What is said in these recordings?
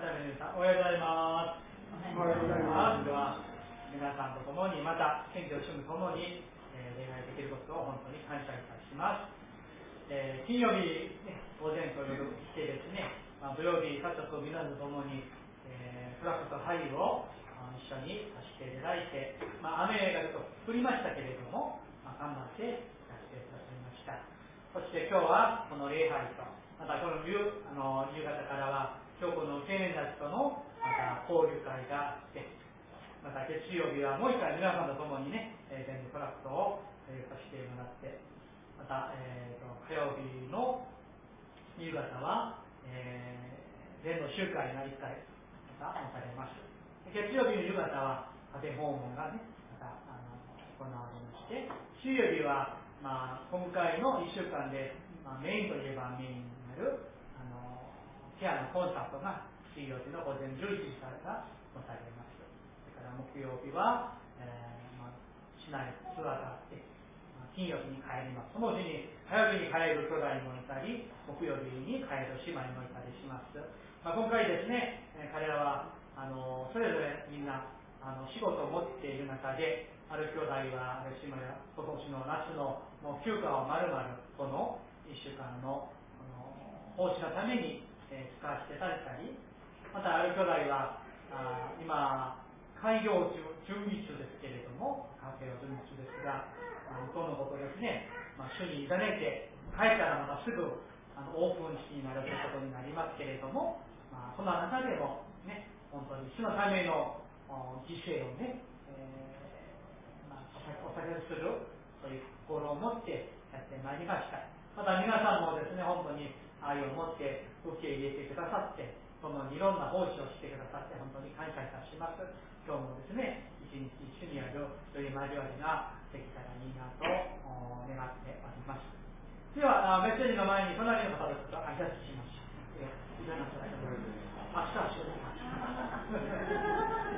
め皆さん、おはようございます。おはようございます。では、皆さんと共に、また、選挙を主務ともに、えー、恋愛できることを本当に感謝いたします。えー、金曜日、ね、午前と夜来てですね、まあ、土曜日、家族皆さんと共に、えー、フラッグとハイを一緒にさせていただいて、まあ、雨がちょっと降りましたけれども、まあ、頑張ってさせていただきました。そして今日はこの礼拝と、またこの夕あの夕方からは今日この青年たちとのまた交流会があって、また月曜日はもう一回皆さんと共にね、え、全部トラクトを、えー、させてもらって、また、えーと、火曜日の夕方は、えー、全の集会が一回また持たれます。月曜日の夕方は家庭訪問がね、またあの行われまして、水曜日は、まあ、今回の1週間で、まあ、メインといえばメインになるケアのコンサートが水曜日の午前11時から持たれます。それから木曜日は、えーまあ、市内ツアーがあって、まあ、金曜日に帰ります。そのうちに火曜日に帰る兄弟もいたり、木曜日に帰る姉妹もいたりします。まあ、今回ですね、えー、彼らはあのそれぞれみんなあの仕事を持っている中で、ある兄弟は、ある姉妹は今年の夏のもう休暇をまるまるこの1週間の奉仕のためにえー、使わせていただいたり、またある兄弟は、あ今、開業中準備中ですけれども、カフェを準備中ですが、向こうのことですね、まあ、主に委ねて、帰ったらまたすぐあのオープン式になるということになりますけれども、まあ、その中でも、ね、本当に主のための犠牲をね、えーまあ、お酒をするという心を持ってやってまいりました。また皆さんもですね、本当に愛を持って受け入れてくださって、そのいろんな奉仕をしてくださって本当に感謝いたします。今日もですね、一日一緒にあるより交わりができたらいいなと願っております。では、メッセージの前に隣の方と挨拶しましょう。明日は終了します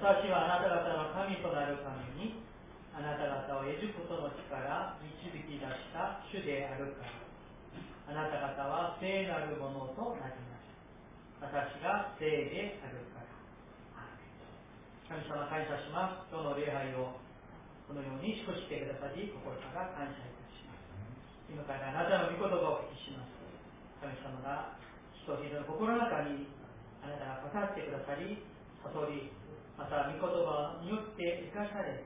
私はあなた方の神となるために、あなた方をエジプトの地から導き出した主であるから。あなた方は聖なるものとなりました。私が聖であるから。神様感謝します。今日の礼拝をこのように祝してくださり、心から感謝いたします。今からあなたの御言葉をお聞きします。神様が一人の心の中にあなたが語ってくださり、悟り、また御言葉によって生かされ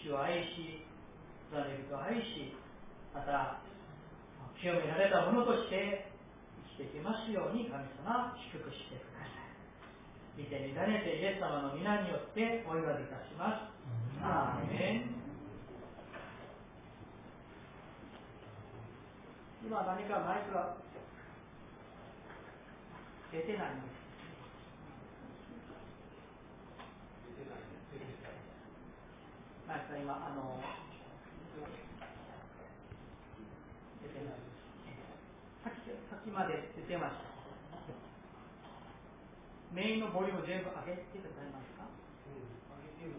主を愛しプラネル愛しまた清められたものとして生きていきますように神様祝福してください。見て委ねてイエス様の皆によってお祈りいたします。アーメン。今何かマイクが出てないんですなんか今、あの、出てないさっき、さっきまで出てました。メインのボリューム全部上げてくださいますか、うん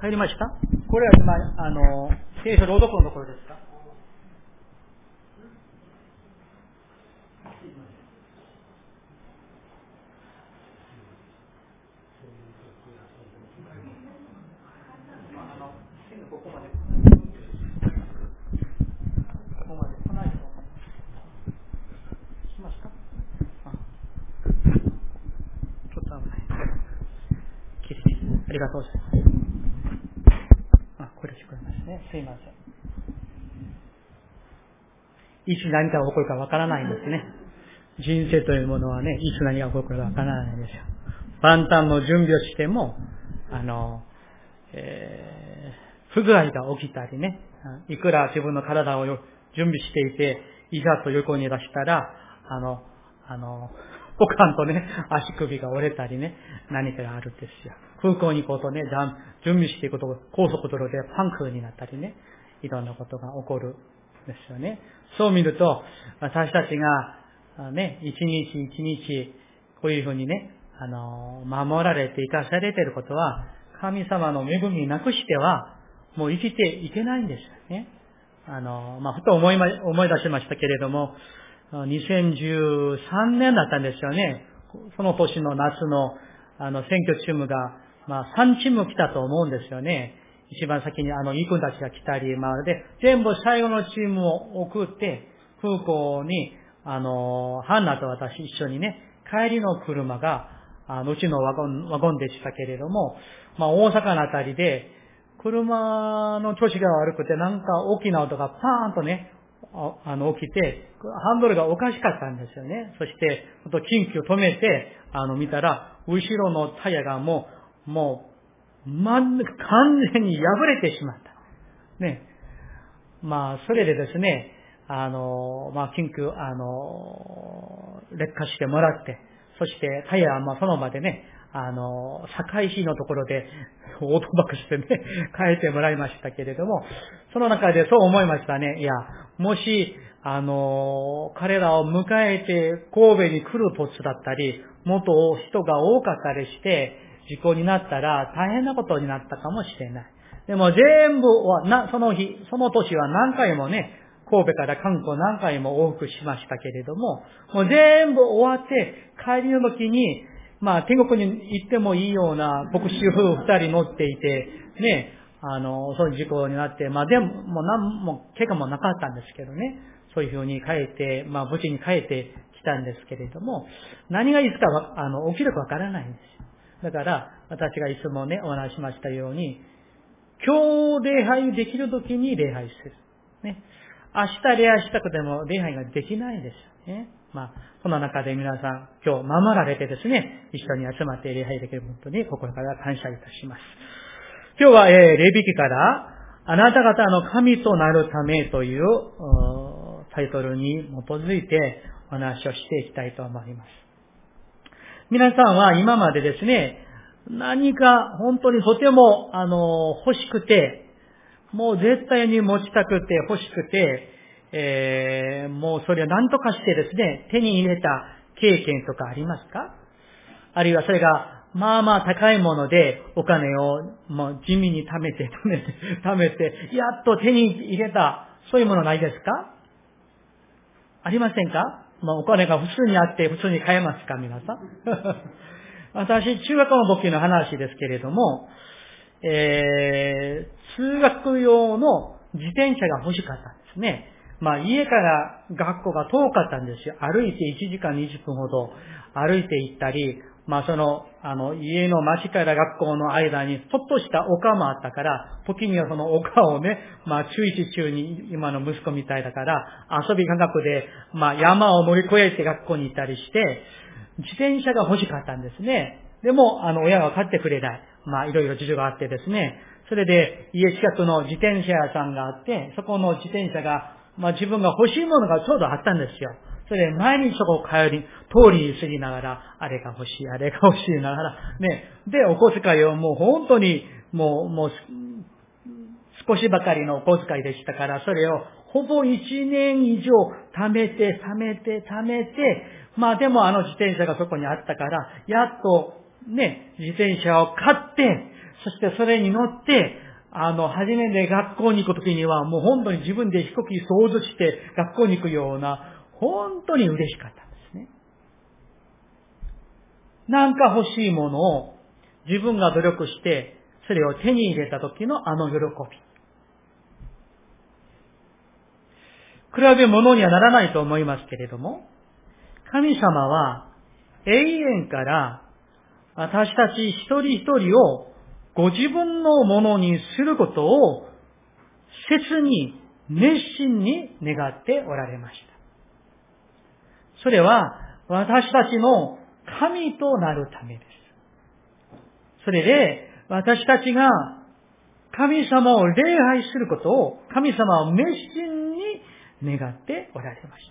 帰りました？これは今、あの、聖書朗読のところですか？りがとうございます。あ、これ聞こえますね。すいません。いつ何が起こるかわからないんですね。人生というものはね、いつ何が起こるかわからないんですよ。万端の準備をしても、あの、えー、不具合が起きたりね、いくら自分の体を準備していて、いざと横に出したら、あの、あの、ポカンとね、足首が折れたりね、何かがあるんですよ。空港に行こうとね、準備していくと、高速道路でパンクになったりね、いろんなことが起こるんですよね。そう見ると、私たちが、ね、一日一日、こういうふうにね、あの、守られて生かされていることは、神様の恵みなくしては、もう生きていけないんですよね。あの、まあ、ふと思いま、思い出しましたけれども、2013年だったんですよね。その年の夏の、あの、選挙チームが、まあ、3チーム来たと思うんですよね。一番先にあの、イ君たちが来たり、まあ、で、全部最後のチームを送って、空港に、あの、ハンナと私一緒にね、帰りの車が、あの、うちのワゴン、ワゴンでしたけれども、まあ、大阪のあたりで、車の調子が悪くて、なんか大きな音がパーンとね、あの、起きて、ハンドルがおかしかったんですよね。そして、緊急止めて、あの、見たら、後ろのタイヤがもう、もう、ま、完全に破れてしまった。ね。まあ、それでですね、あの、まあ、緊急、あの、劣化してもらって、そしてタイヤはまあその場でね、あの、堺市のところでオートバックしてね、変えてもらいましたけれども、その中でそう思いましたね。いや、もし、あの、彼らを迎えて神戸に来る土地だったり、もっと人が多かったりして、事故になったら大変なことになったかもしれない。でも全部は、な、その日、その年は何回もね、神戸から韓国何回も往復しましたけれども、もう全部終わって帰りの時に、まあ天国に行ってもいいような牧師夫婦二人乗っていて、ね、あの、そういう事故になって、まあでも、もう何も、怪我もなかったんですけどね、そういうふうに帰って、まあ無事に帰ってきたんですけれども、何がいつか、あの、起きるかわからないんです。だから、私がいつもね、お話しましたように、今日礼拝できる時に礼拝する。ね。明日礼拝したくても礼拝ができないですよね。まあ、その中で皆さん、今日守られてですね、一緒に集まって礼拝できることに心から感謝いたします。今日は、えー、レビキから、あなた方の神となるためというタイトルに基づいてお話をしていきたいと思います。皆さんは今までですね、何か本当にとても、あの、欲しくて、もう絶対に持ちたくて欲しくて、えー、もうそれを何とかしてですね、手に入れた経験とかありますか？あるいはそれが、まあまあ高いものでお金をもう地味に貯めて貯めて 貯めて、やっと手に入れた、そういうものないですか？ありませんか？まあお金が普通にあって普通に買えますか皆さん？私、中学の時の話ですけれども、えー、通学用の自転車が欲しかったんですね。まあ家から学校が遠かったんですよ。歩いて1時間20分ほど歩いて行ったり、まあその、あの、家の町から学校の間に、ちょっとした丘もあったから、時にはその丘をね、まあ中1中に今の息子みたいだから、遊び感覚で、まあ山を乗り越えて学校に行ったりして、自転車が欲しかったんですね。でも、あの、親が買ってくれない。まあ、いろいろ事情があってですね。それで、家近くの自転車屋さんがあって、そこの自転車が、まあ自分が欲しいものがちょうどあったんですよ。それで、毎日そこを帰り、通り過ぎながら、あれが欲しい、あれが欲しいながら、ね。で、お小遣いをもう本当に、もう、もう、少しばかりのお小遣いでしたから、それをほぼ一年以上貯めて、貯めて、貯めて、まあでもあの自転車がそこにあったから、やっとね、自転車を買って、そしてそれに乗って、あの、初めて学校に行くときには、もう本当に自分で飛行機想像して学校に行くような、本当に嬉しかったんですね。なんか欲しいものを自分が努力して、それを手に入れた時のあの喜び。比べ物にはならないと思いますけれども、神様は永遠から私たち一人一人をご自分のものにすることを切に熱心に願っておられました。それは私たちの神となるためです。それで私たちが神様を礼拝することを神様を熱心に願っておられまし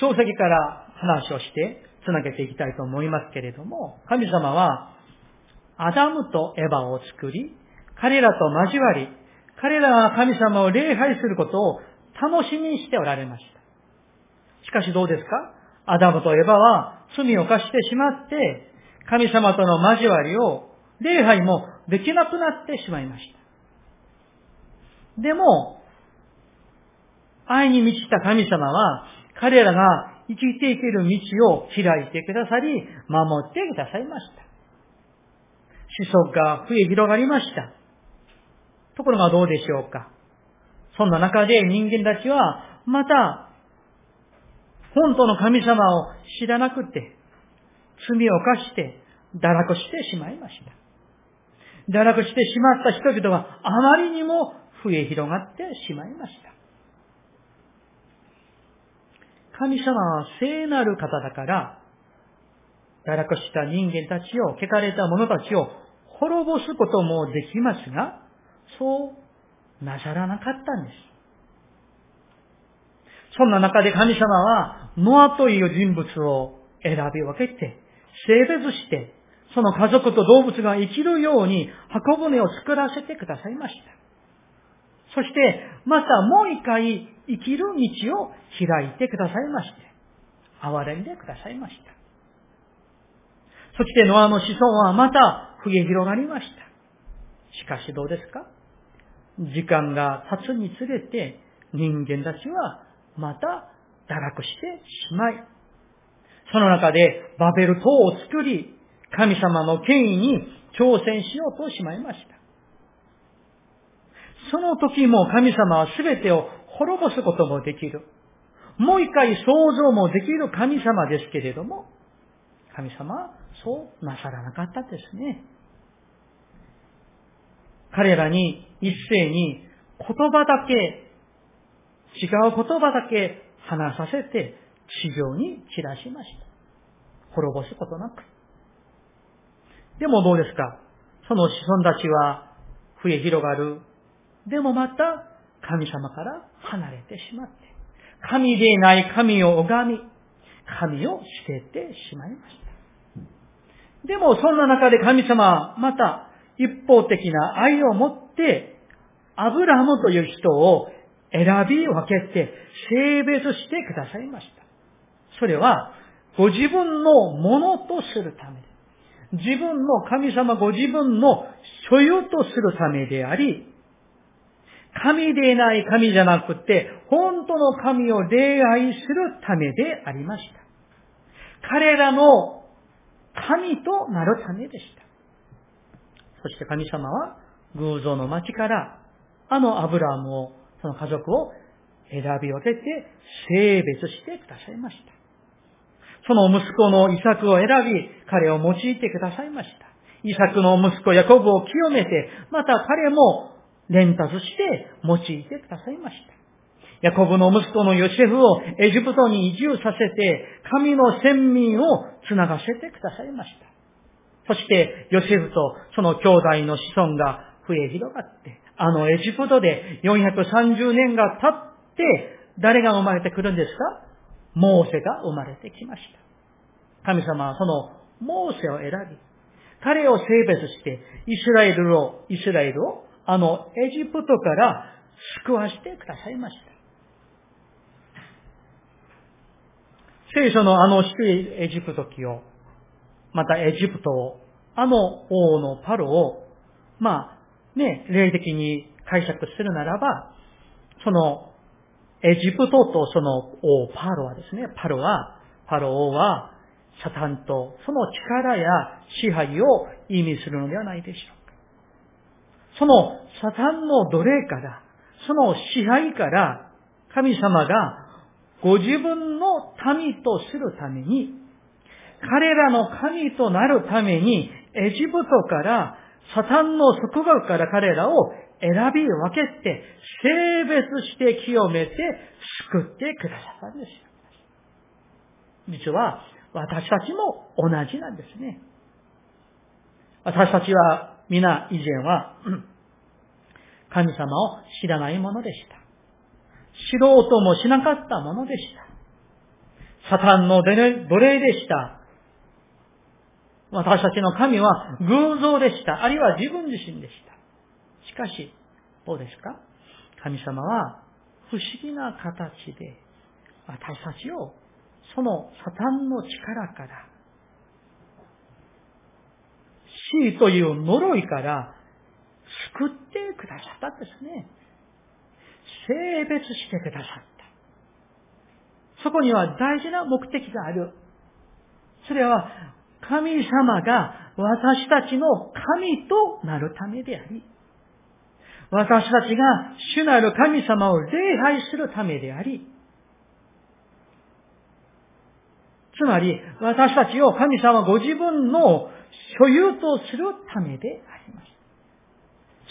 た。漱石から話をしてつなげていきたいと思いますけれども、神様はアダムとエヴァを作り、彼らと交わり、彼らが神様を礼拝することを楽しみにしておられました。しかしどうですか？アダムとエヴァは罪を犯してしまって、神様との交わりを、礼拝もできなくなってしまいました。でも、愛に満ちた神様は、彼らが生きていける道を開いてくださり、守ってくださいました。子孫が増え広がりました。ところがどうでしょうかそんな中で人間たちは、また、本当の神様を知らなくて、罪を犯して、堕落してしまいました。堕落してしまった人々はあまりにも増え広がってしまいました。神様は聖なる方だから、堕落した人間たちを、汚れた者たちを滅ぼすこともできますが、そうなさらなかったんです。そんな中で神様は、ノアという人物を選び分けて、性別して、その家族と動物が生きるように箱舟を作らせてくださいました。そして、またもう一回生きる道を開いてくださいまして、憐れんでくださいました。そしてノアの子孫はまた増え広がりました。しかしどうですか？時間が経つにつれて人間たちはまた堕落してしまい、その中でバベル島を作り、神様の権威に挑戦しようとしまいました。その時も神様は全てを滅ぼすこともできる。もう一回想像もできる神様ですけれども、神様はそうなさらなかったですね。彼らに一斉に言葉だけ、違う言葉だけ話させて地上に散らしました。滅ぼすことなく。でもどうですか？その子孫たちは増え広がる。でもまた神様から離れてしまって、神でない神を拝み、神を捨ててしまいました。でもそんな中で神様はまた一方的な愛を持って、アブラハムという人を選び分けて性別してくださいました。それは、ご自分のものとするため自分の神様ご自分の所有とするためであり、神でない神じゃなくて、本当の神を礼拝するためでありました。彼らの神となるためでした。そして神様は偶像の町からあのアブラムを、その家族を選び分けて性別してくださいました。その息子のイサクを選び、彼を用いてくださいました。イサクの息子ヤコブを清めて、また彼も連達して用いてくださいました。ヤコブの息子のヨセフをエジプトに移住させて、神の先民を繋がせてくださいました。そして、ヨセフとその兄弟の子孫が増え広がって、あのエジプトで430年が経って、誰が生まれてくるんですか？モーセが生まれてきました。神様はそのモーセを選び、彼を性別して、イスラエルを、イスラエルを、あのエジプトから救わしてくださいました。聖書のあの低いエジプト記をまたエジプトを、あの王のパロを、まあ、ね、霊的に解釈するならば、その、エジプトとその王パロはですね、パロは、パロ王は、サタンとその力や支配を意味するのではないでしょうか。そのサタンの奴隷から、その支配から、神様がご自分の民とするために、彼らの神となるために、エジプトから、サタンの束縛から彼らを選び分けて、性別して清めて、救ってくださったんです。実は、私たちも同じなんですね。私たちは皆以前は、神様を知らないものでした。知ろうともしなかったものでした。サタンの奴隷でした。私たちの神は偶像でした。あるいは自分自身でした。しかし、どうですか？神様は不思議な形で私たちをそのサタンの力から死という呪いから救ってくださったんですね。性別してくださった。そこには大事な目的がある。それは神様が私たちの神となるためであり、私たちが主なる神様を礼拝するためであり、つまり、私たちを神様ご自分の所有とするためであります。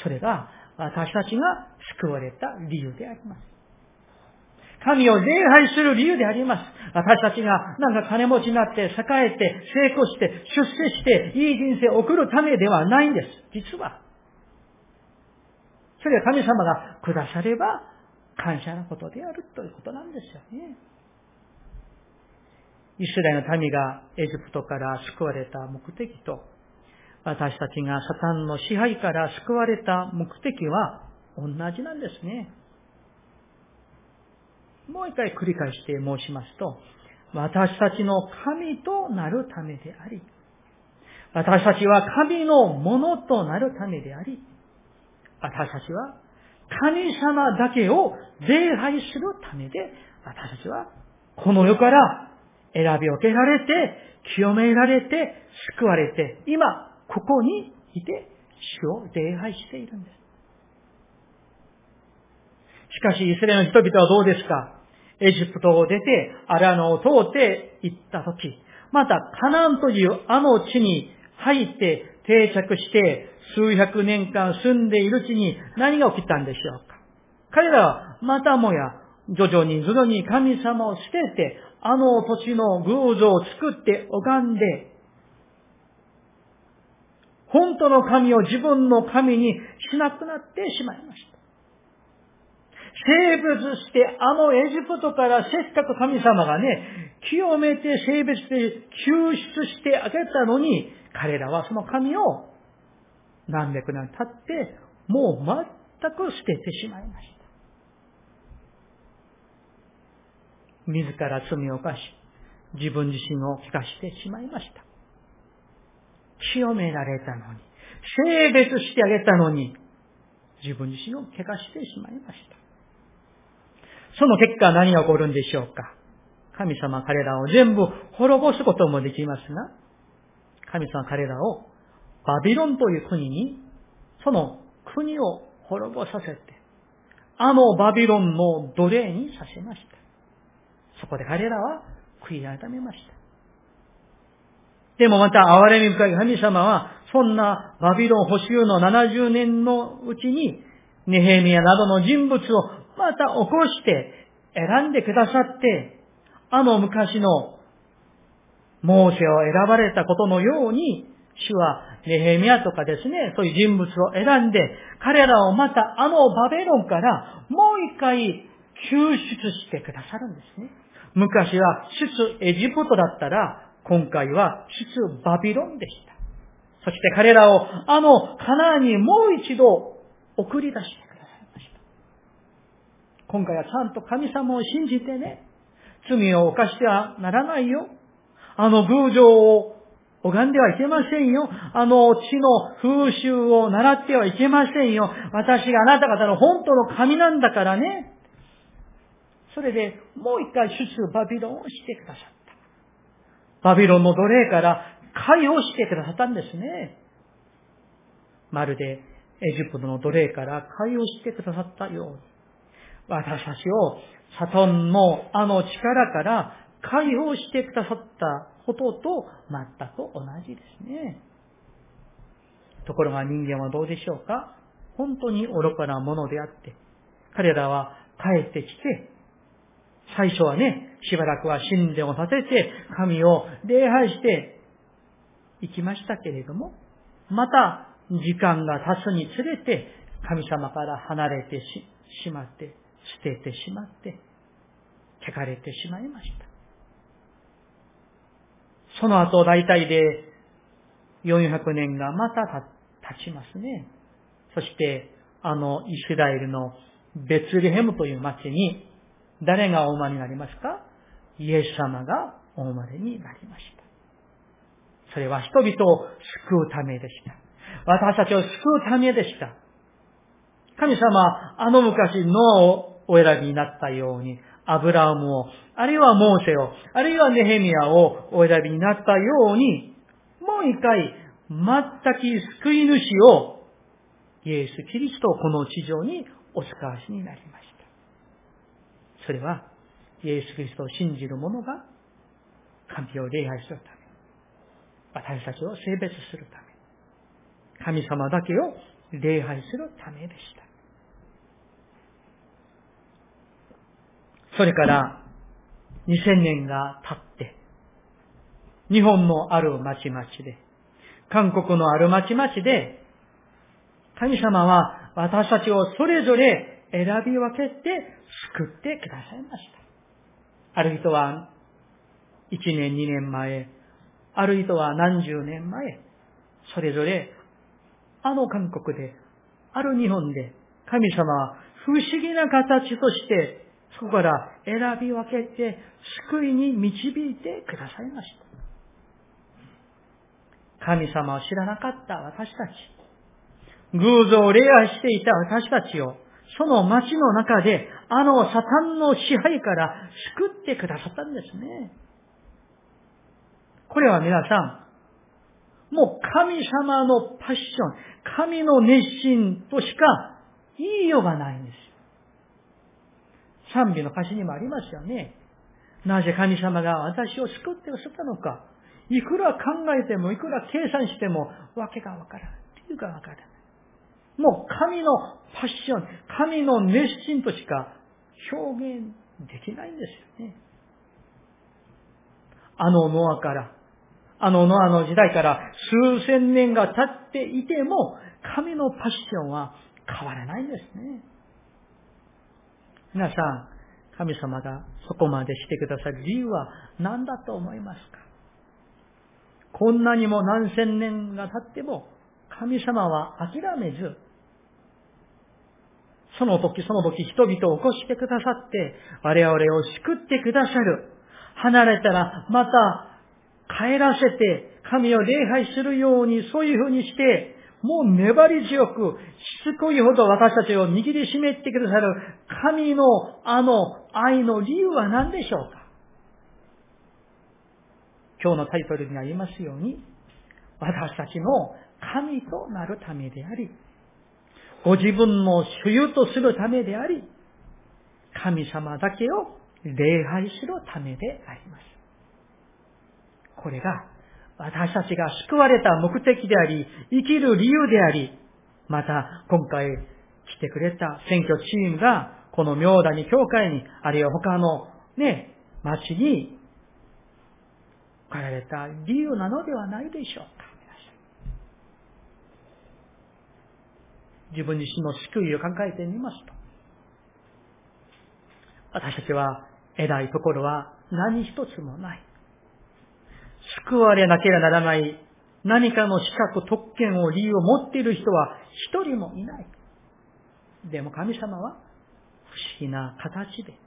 それが私たちが救われた理由であります。神を礼拝する理由であります。私たちがなんか金持ちになって、栄えて、成功して、出世して、いい人生を送るためではないんです。実は。それは神様がくだされば感謝のことであるということなんですよね。イスラエルの民がエジプトから救われた目的と、私たちがサタンの支配から救われた目的は同じなんですね。もう一回繰り返して申しますと、私たちの神となるためであり、私たちは神のものとなるためであり、私たちは神様だけを礼拝するためで、私たちはこの世から選び分けられて、清められて、救われて、今、ここにいて、主を礼拝しているんです。しかし、イスラエルの人々はどうですか？エジプトを出て、アラノを通って行ったとき、また、カナンというあの地に入って定着して、数百年間住んでいるうちに何が起きたんでしょうか？彼らはまたもや徐々に徐々に神様を捨てて、あの土地の偶像を作って拝んで、本当の神を自分の神にしなくなってしまいました。性別して、あのエジプトからせっかく神様がね、清めて性別で救出してあげたのに、彼らはその神を何百年経って、もう全く捨ててしまいました。自ら罪を犯し、自分自身を汚してしまいました。清められたのに、性別してあげたのに、自分自身を汚してしまいました。その結果何が起こるんでしょうか？神様彼らを全部滅ぼすこともできますが、神様彼らをバビロンという国に、その国を滅ぼさせて、あのバビロンの奴隷にさせました。そこで彼らは悔い改めました。でもまた憐れみ深い神様は、そんなバビロン保守の70年のうちに、ネヘミヤなどの人物をまた起こして選んでくださって、あの昔のモーセを選ばれたことのように、主はネヘミヤとかですね、そういう人物を選んで、彼らをまたあのバベロンからもう一回救出してくださるんですね。昔は出エジプトだったら、今回は出バビロンでした。そして彼らをあのカナンにもう一度送り出してくださいました。今回はちゃんと神様を信じてね、罪を犯してはならないよ。あの偶像を拝んではいけませんよ。あの地の風習を習ってはいけませんよ。私があなた方の本当の神なんだからね。それでもう一回出バビロンをしてくださった。バビロンの奴隷から解放してくださったんですね。まるでエジプトの奴隷から解放してくださったように、私たちをサトンのあの力から解放してくださったことと全く同じですね。ところが人間はどうでしょうか？本当に愚かなものであって、彼らは帰ってきて、最初はね、しばらくは神殿を建てて、神を礼拝して行きましたけれども、また時間が経つにつれて、神様から離れてしまって、捨ててしまって、汚れてしまいました。その後大体で400年がまた経ちますね。そして、あのイスラエルのベツレヘムという町に誰がお生まれになりますか？イエス様がお生まれになりました。それは人々を救うためでした。私たちを救うためでした。神様、あの昔、ノアをお選びになったように、アブラハムを、あるいはモーセを、あるいはネヘミヤをお選びになったように、もう一回、全く救い主を、イエス・キリストをこの地上にお使わしになりました。それは、イエス・キリストを信じる者が、神を礼拝するため、私たちを性別するため、神様だけを礼拝するためでした。それから、2000年が経って、日本のある町々で、韓国のある町々で、神様は私たちをそれぞれ選び分けて救ってくださいました。ある人は1年2年前、ある人は何十年前、それぞれあの韓国で、ある日本で、神様は不思議な形として、そこから選び分けて、救いに導いてくださいました。神様を知らなかった私たち、偶像を礼拝していた私たちを、その町の中で、あのサタンの支配から救ってくださったんですね。これは皆さん、もう神様のパッション、神の熱心としか言いようがないんです。賛美の歌詞にもありますよね。なぜ神様が私を救ってくださったのか。いくら考えても、いくら計算しても、わけがわからない。理由がわからない。もう神のパッション、神の熱心としか表現できないんですよね。あのノアからあのノアの時代から数千年が経っていても、神のパッションは変わらないんですね。皆さん、神様がそこまでしてくださる理由は何だと思いますか？こんなにも何千年が経っても、神様は諦めず、その時その時人々を起こしてくださって、我々を救ってくださる。離れたらまた帰らせて神を礼拝するように、そういうふうにして、もう粘り強く、しつこいほど私たちを握りしめてくださる神のあの愛の理由は何でしょうか？今日のタイトルにありますように、私たちの神となるためであり、ご自分の所有とするためであり、神様だけを礼拝するためであります。これが私たちが救われた目的であり、生きる理由であり、また今回来てくれた選挙チームがこの明谷教会に、あるいは他のね、町に置かれた理由なのではないでしょうか。自分自身の救いを考えてみますと、私たちは偉いところは何一つもない。救われなければならない何かの資格、特権を理由を持っている人は一人もいない。でも神様は不思議な形で、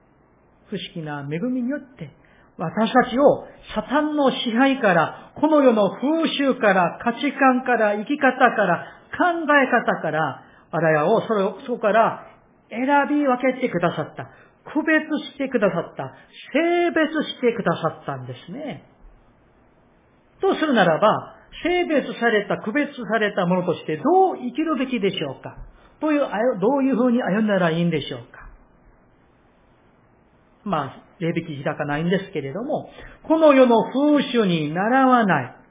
不思議な恵みによって、私たちをサタンの支配から、この世の風習から、価値観から、生き方から、考え方から、我々をそれを、そこから選び分けてくださった。区別してくださった。性別してくださったんですね。とするならば、性別された、区別されたものとしてどう生きるべきでしょうかどういう、どういうふうに歩んだらいいんでしょうかまあ、礼引き開かないんですけれども、この世の風習に習わない。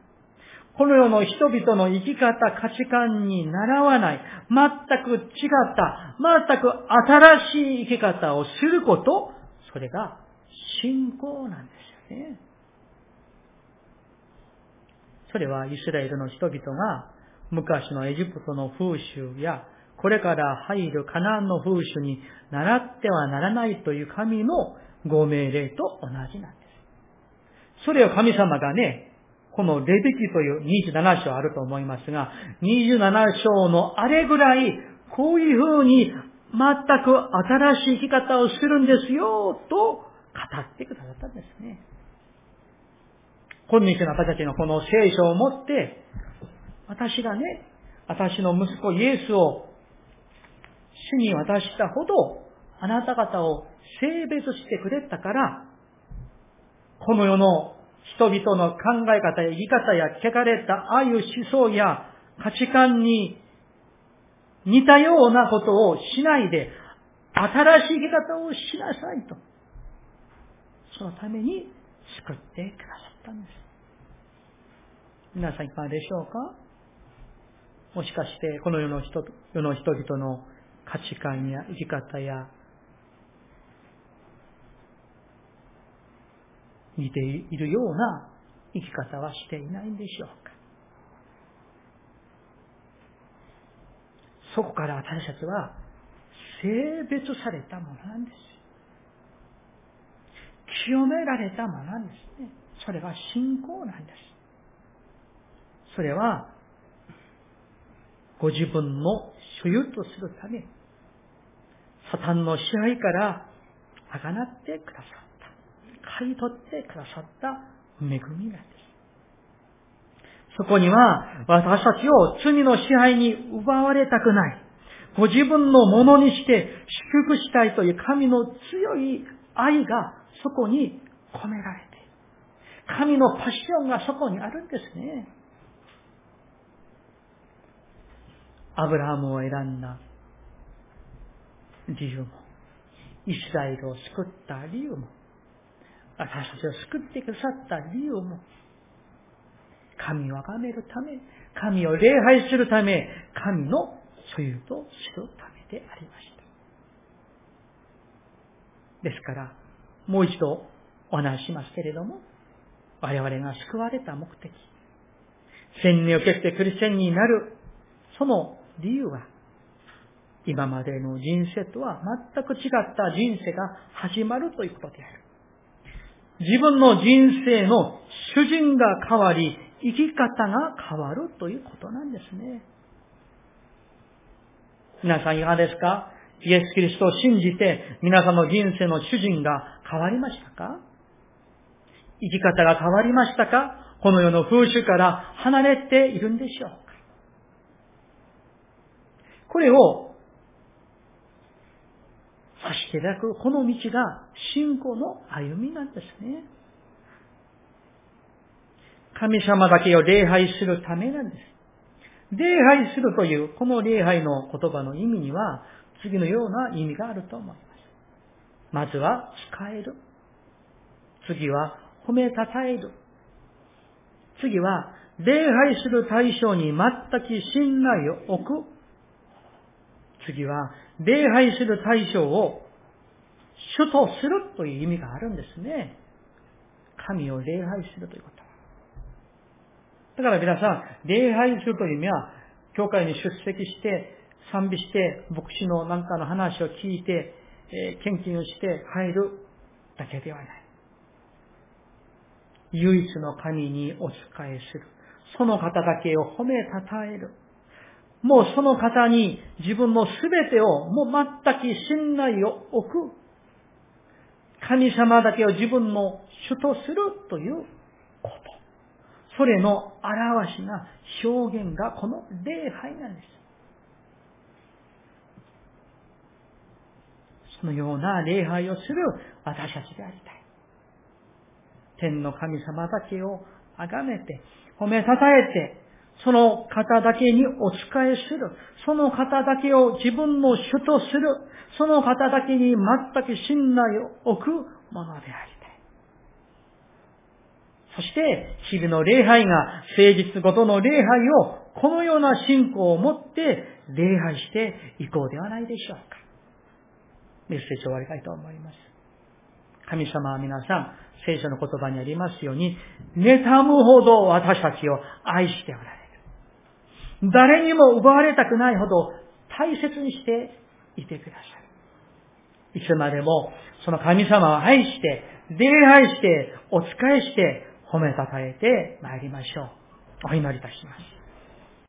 この世の人々の生き方、価値観に習わない、全く違った、全く新しい生き方をすること、それが信仰なんですよね。それはイスラエルの人々が昔のエジプトの風習やこれから入るカナンの風習に習ってはならないという神のご命令と同じなんです。それを神様がね、このレビキという27章あると思いますが、27章のあれぐらい、こういうふうに全く新しい生き方をするんですよ、と語ってくださったんですね。今日の私たちのこの聖書を持って、私がね、私の息子イエスを主に渡したほど、あなた方を性別してくれたから、この世の人々の考え方や生き方や汚れたああいう思想や価値観に似たようなことをしないで、新しい生き方をしなさいと。そのために作ってくださったんです。皆さんいかがでしょうか？もしかしてこの世の人世の人々の価値観や生き方や似ているような生き方はしていないんでしょうかそこから私たちは性別されたものなんです。清められたものなんですね。それは信仰なんです。それは、ご自分の所有とするため、サタンの支配からあがなってくださった。買い取ってくださった恵みなんです。そこには私たちを罪の支配に奪われたくない。ご自分のものにして祝福したいという神の強い愛がそこに込められている。神のパッションがそこにあるんですね。アブラハムを選んだ理由も、イスラエルを救った理由も、私たちを救ってくださった理由も、神を崇めるため、神を礼拝するため、神の所有とするためでありました。ですから、もう一度お話ししますけれども、我々が救われた目的、千年を受けてクリスチャンになる、その理由は、今までの人生とは全く違った人生が始まるということである。自分の人生の主人が変わり、生き方が変わるということなんですね。皆さんいかがですか？イエス・キリストを信じて皆さんの人生の主人が変わりましたか？生き方が変わりましたか？この世の風習から離れているんでしょうか？これをしていただくこの道が信仰の歩みなんですね。神様だけを礼拝するためなんです。礼拝するというこの礼拝の言葉の意味には次のような意味があると思います。まずは使える。次は褒めたたえる。次は礼拝する対象に全く信頼を置く。次は礼拝する対象を主とするという意味があるんですね。神を礼拝するということ。だから皆さん、礼拝するという意味は、教会に出席して、賛美して、牧師のなんかの話を聞いて、えー、献金をして入るだけではない。唯一の神にお仕えする。その方だけを褒めたたえる。もうその方に自分のすべてをもう全く信頼を置く。神様だけを自分の主とするということ。それの表しが、表現がこの礼拝なんです。そのような礼拝をする私たちでありたい。天の神様だけを崇めて、褒めたたえて、その方だけにお仕えする。その方だけを自分の主とする。その方だけに全く信頼を置くものでありたい。そして、日々の礼拝が、誠実ごとの礼拝を、このような信仰を持って礼拝していこうではないでしょうか。メッセージを終わりたいと思います。神様は皆さん、聖書の言葉にありますように、妬むほど私たちを愛しておられる。誰にも奪われたくないほど大切にしていてください。いつまでもその神様を愛して、礼拝して、お仕えして、褒めたたえて参りましょう。お祈りいたします。